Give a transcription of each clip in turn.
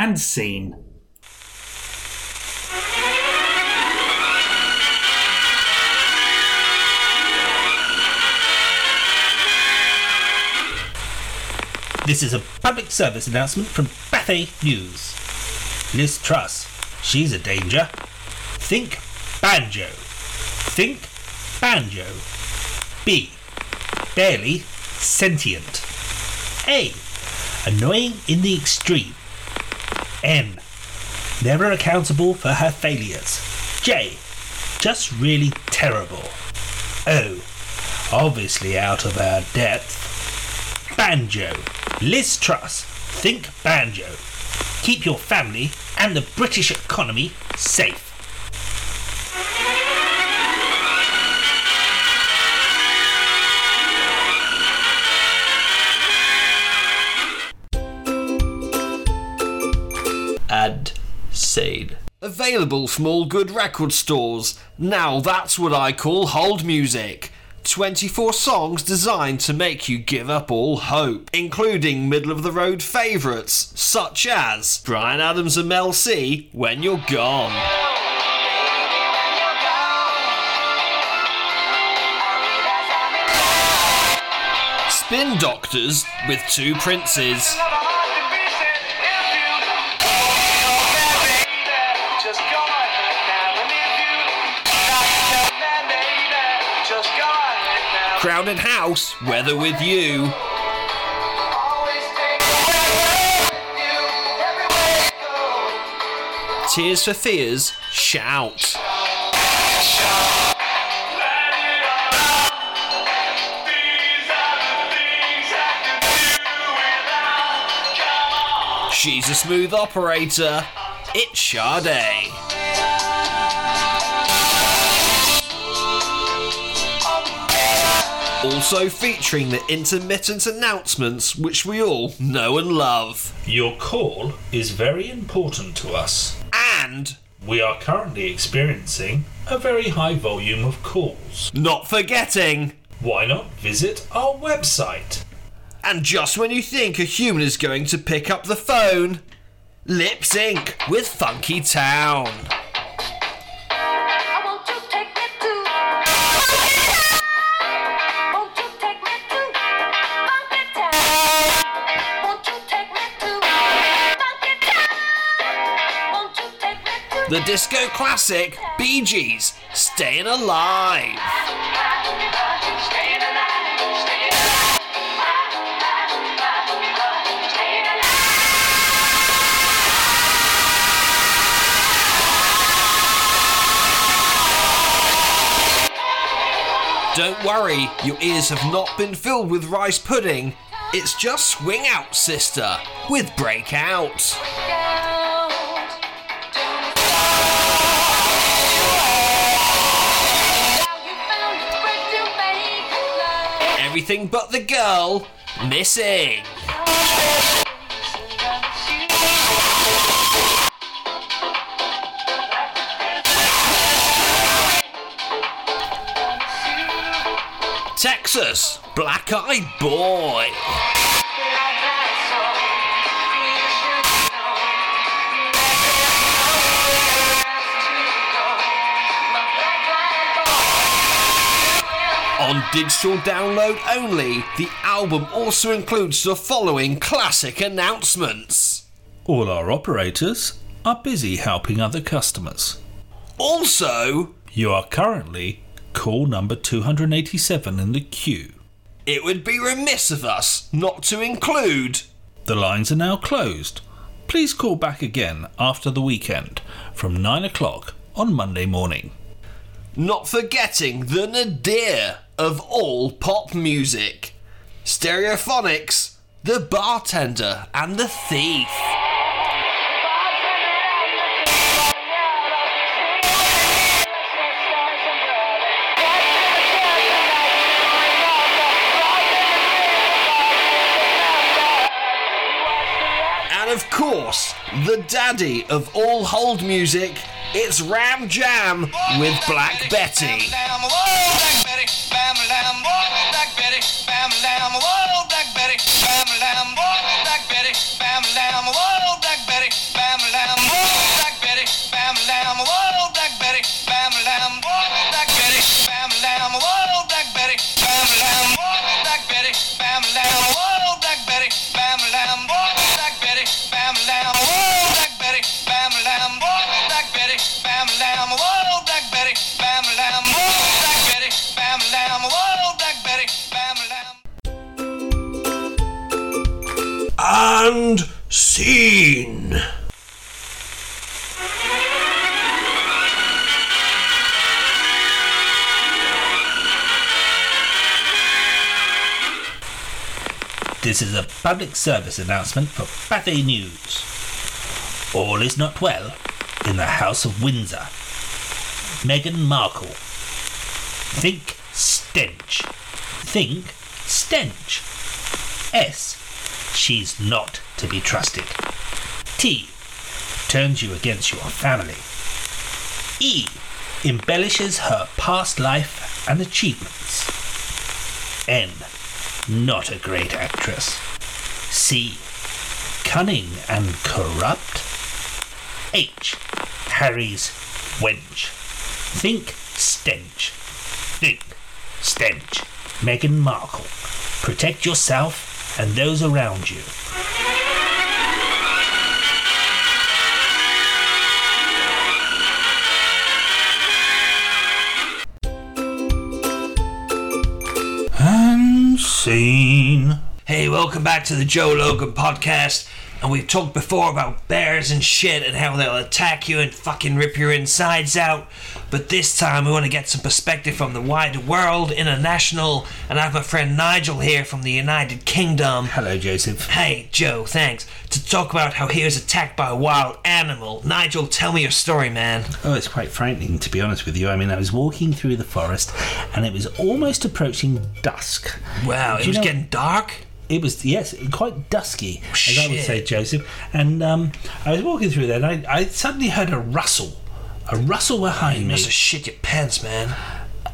and scene. This is a public service announcement from Pathé News. Liz Truss, she's a danger. Think banjo. Think banjo. B. Barely sentient. A. Annoying in the extreme. N. Never accountable for her failures. J. Just really terrible. O. Obviously out of our depth. Banjo. Liz Truss. Think banjo. Keep your family and the British economy safe. Available from all good record stores. Now that's what I call hold music. 24 songs designed to make you give up all hope, including middle of the road favourites such as Bryan Adams and Mel C, When You're Gone. Spin Doctors with Two Princes. Crowded House, Weather With You. Tears for Fears, Shout. She's a smooth operator. It's Sade. Also featuring the intermittent announcements which we all know and love. Your call is very important to us. And We are currently experiencing a very high volume of calls. not forgetting. Why not visit our website? And just when you think a human is going to pick up the phone, lip sync with Funky Town. The disco classic Bee Gees, Staying Alive. Alive. Don't worry, your ears have not been filled with rice pudding. It's just Swing Out Sister with Breakout. Everything but the girl missing. Texas, Black Eyed Boy. On digital download only, the album also includes the following classic announcements. All our operators are busy helping other customers. Also, You are currently call number 287 in the queue. it would be remiss of us not to include The lines are now closed. Please call back again after the weekend from 9 o'clock on Monday morning. Not forgetting the nadir of all pop music Stereophonics, The Bartender, and The Thief. And of course, the daddy of all hold music, it's Ram Jam with Black Betty. Whoa, scene. This is a public service announcement for Pathé News. All is not well in the House of Windsor. Meghan Markle. Think stench. Think stench. S. She's not to be trusted. T. Turns you against your family. E. Embellishes her past life and achievements. N. Not a great actress. C. Cunning and corrupt. H. Harry's wench. Think stench. Think stench. Meghan Markle. Protect yourself and those around you. Scene. Hey, welcome back to the Joe Logan podcast. And we've talked before about bears and shit and how they'll attack you and fucking rip your insides out. But this time we want to get some perspective from the wider world, international. And I have my friend Nigel here from the United Kingdom. Hello, Joseph. Hey, Joe, thanks. To talk about how he was attacked by a wild animal. Nigel, tell me your story, man. Oh, it's quite frightening, to be honest with you. I mean, I was walking through the forest and it was almost approaching dusk. Wow, it was know- getting dark? It was, yes, quite dusky, as I would say, Joseph. And um, I was walking through there and I, I suddenly heard a rustle. A rustle behind You me. must have shit your pants, man.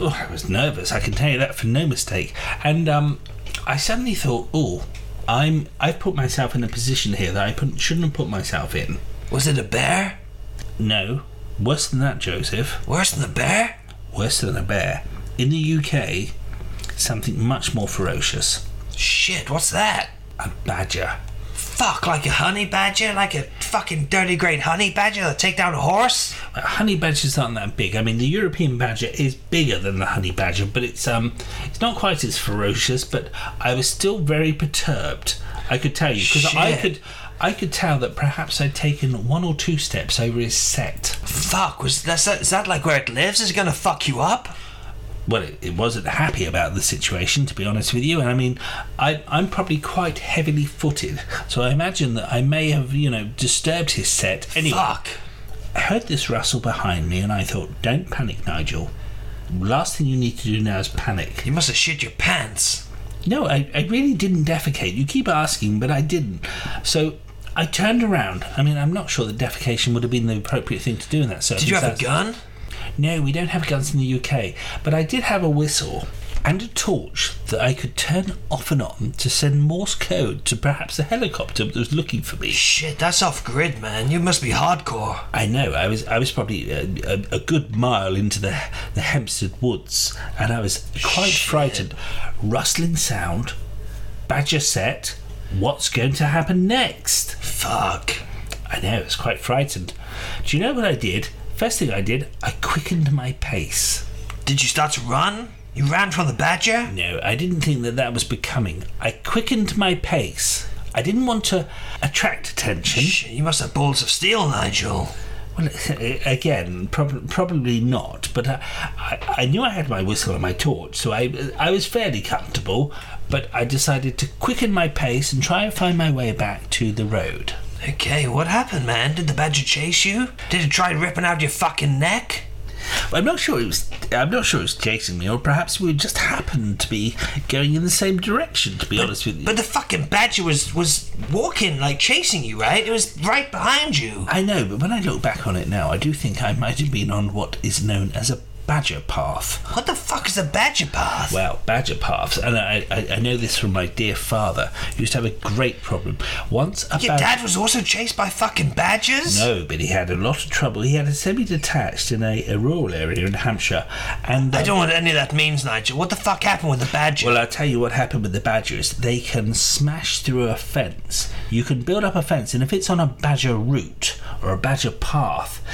Oh, I was nervous. I can tell you that for no mistake. And um, I suddenly thought, oh, I'm I've put myself in a position here that I put, shouldn't have put myself in. Was it a bear? No, worse than that, Joseph. Worse than a bear? Worse than a bear. In the UK, something much more ferocious. Shit, what's that? A badger. Fuck, like a honey badger? Like a fucking dirty great honey badger that'll take down a horse? Uh, Honey badgers aren't that big. I mean, the European badger is bigger than the honey badger, but it's um, it's not quite as ferocious. But I was still very perturbed. I could tell you because I could, I could tell that perhaps I'd taken one or two steps over his sett. Fuck, was that, is that like where it lives? Is it gonna fuck you up? Well, it, it wasn't happy about the situation, to be honest with you. And I mean, I, I'm probably quite heavily footed, so I imagine that I may have, you know, disturbed his sett. Anyway, Fuck. I heard this rustle behind me, and I thought, don't panic, Nigel. Last thing you need to do now is panic. You must have shit your pants. No, I, I really didn't defecate. You keep asking, but I didn't. So I turned around. I mean, I'm not sure that defecation would have been the appropriate thing to do in that Did you have a gun? No, we don't have guns in the UK, but I did have a whistle and a torch that I could turn off and on to send Morse code to perhaps a helicopter that was looking for me. Shit, that's off grid, man. You must be hardcore. I know. I was I was probably a, a, a good mile into the the Hempstead woods, and I was quite Shit. frightened. Rustling sound, badger sett. What's going to happen next? Fuck. I know. I was quite frightened. Do you know what I did? First thing I did, I quickened my pace. Did you start to run? You ran from the badger? No, I didn't think that that was becoming. I quickened my pace. I didn't want to attract attention. Shit, you must have balls of steel, Nigel. Well, again, prob- probably not. But I, I, I knew I had my whistle and my torch, so I, I was fairly comfortable. But I decided to quicken my pace and try and find my way back to the road. Okay, what happened, man? Did the badger chase you? Did it try ripping out your fucking neck? I'm not sure it was. I'm not sure it was chasing me, or perhaps we just happened to be going in the same direction. To be honest with you, But the fucking badger was was walking, like chasing you, right? It was right behind you. I know, but when I look back on it now, I do think I might have been on what is known as a badger path. What the fuck is a badger path? Well, badger paths, and I, I, I know this from my dear father. He used to have a great problem. Once a Your dad was also chased by fucking badgers? No, but he had a lot of trouble. He had a semi-detached in a, a rural area in Hampshire, and I uh, don't know what any of that means, Nigel. What the fuck happened with the badger? Well, I'll tell you what happened with the badgers. They can smash through a fence. You can build up a fence, and if it's on a badger route or a badger path,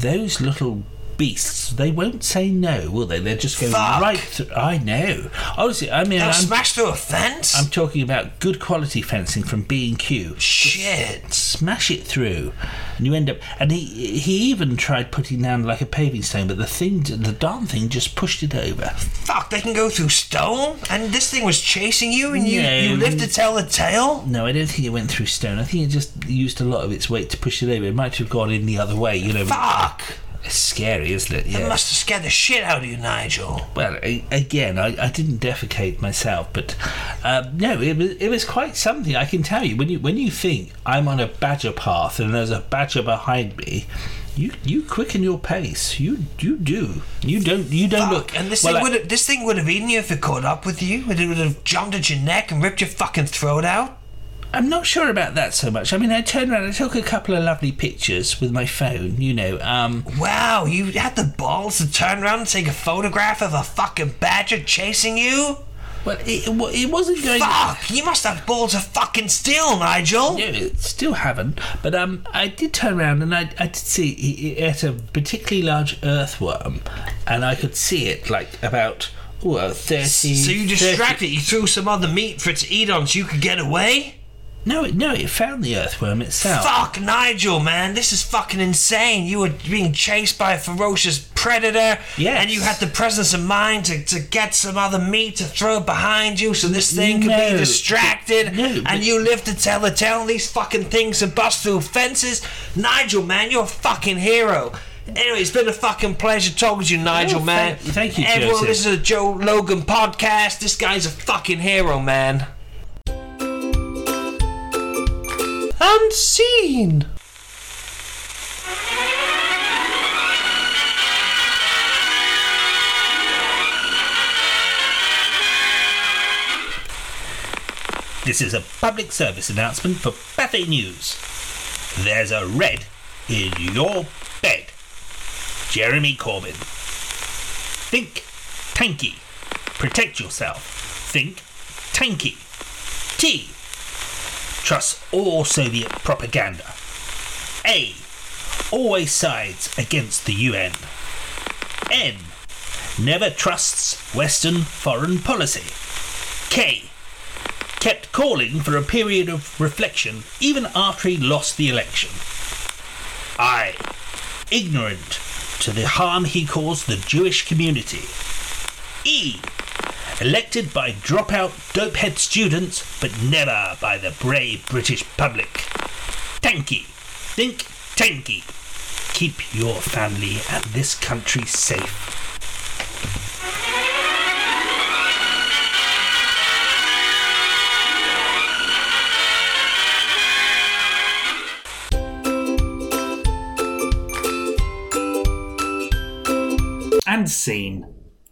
those little beasts. They won't say no, will they? They're just going Fuck. right through. I know. Honestly, I mean, They'll I'm, smash through a fence? I'm talking about good quality fencing from B and Q. Shit. Smash it through, and you end up. And he he even tried putting down like a paving stone, but the thing, the darn thing, just pushed it over. Fuck, they can go through stone? And this thing was chasing you and you, No. you lived to tell the tale? No, I don't think it went through stone. I think it just used a lot of its weight to push it over. It might have gone in the other way. You know, Fuck. It's scary, isn't it? Yeah. must have scared the shit out of you, Nigel. Well, again, I, I didn't defecate myself, but um, no, it was it was quite something. I can tell you when you when you think I'm on a badger path and there's a badger behind me, you you quicken your pace. You you do. You don't you don't Fuck. look. And this well, thing would have this thing would have eaten you if it caught up with you. It would have jumped at your neck and ripped your fucking throat out. I'm not sure about that so much. I mean, I turned around. I took a couple of lovely pictures with my phone. You know, um, Wow, you had the balls to turn around and take a photograph of a fucking badger chasing you? well, it, it it wasn't going. Fuck! You must have balls of fucking steel, Nigel. Yeah, still haven't. But um, I did turn around and I, I did see it, ate a particularly large earthworm, and I could see it like about oh, uh, thirty. So you 30 distracted. You threw some other meat for it to eat on, so you could get away. No, it, no, it found the earthworm itself. Fuck, Nigel, man, this is fucking insane. You were being chased by a ferocious predator, Yes. and you had the presence of mind to, to get some other meat to throw behind you, so this thing could be distracted, no, but- and you live to tell the tale. These fucking things and bust through fences. Nigel, man, you're a fucking hero. Anyway, it's been a fucking pleasure talking to you, Nigel, Oh, man. thank- thank you, Everyone, Joseph. this is a Joe Logan podcast. This guy's a fucking hero, man. Unseen. This is a public service announcement for Buffet News. There's a red in your bed. Jeremy Corbyn. Think tankie. Protect yourself. Think tankie. T. Trust all Soviet propaganda. A. Always sides against the UN. N. Never trusts Western foreign policy. K kept calling for a period of reflection even after he lost the election. I, ignorant to the harm he caused the Jewish community. E, elected by dropout dopehead students, but never by the brave British public. Tankie, think tankie. Keep your family and this country safe. And scene.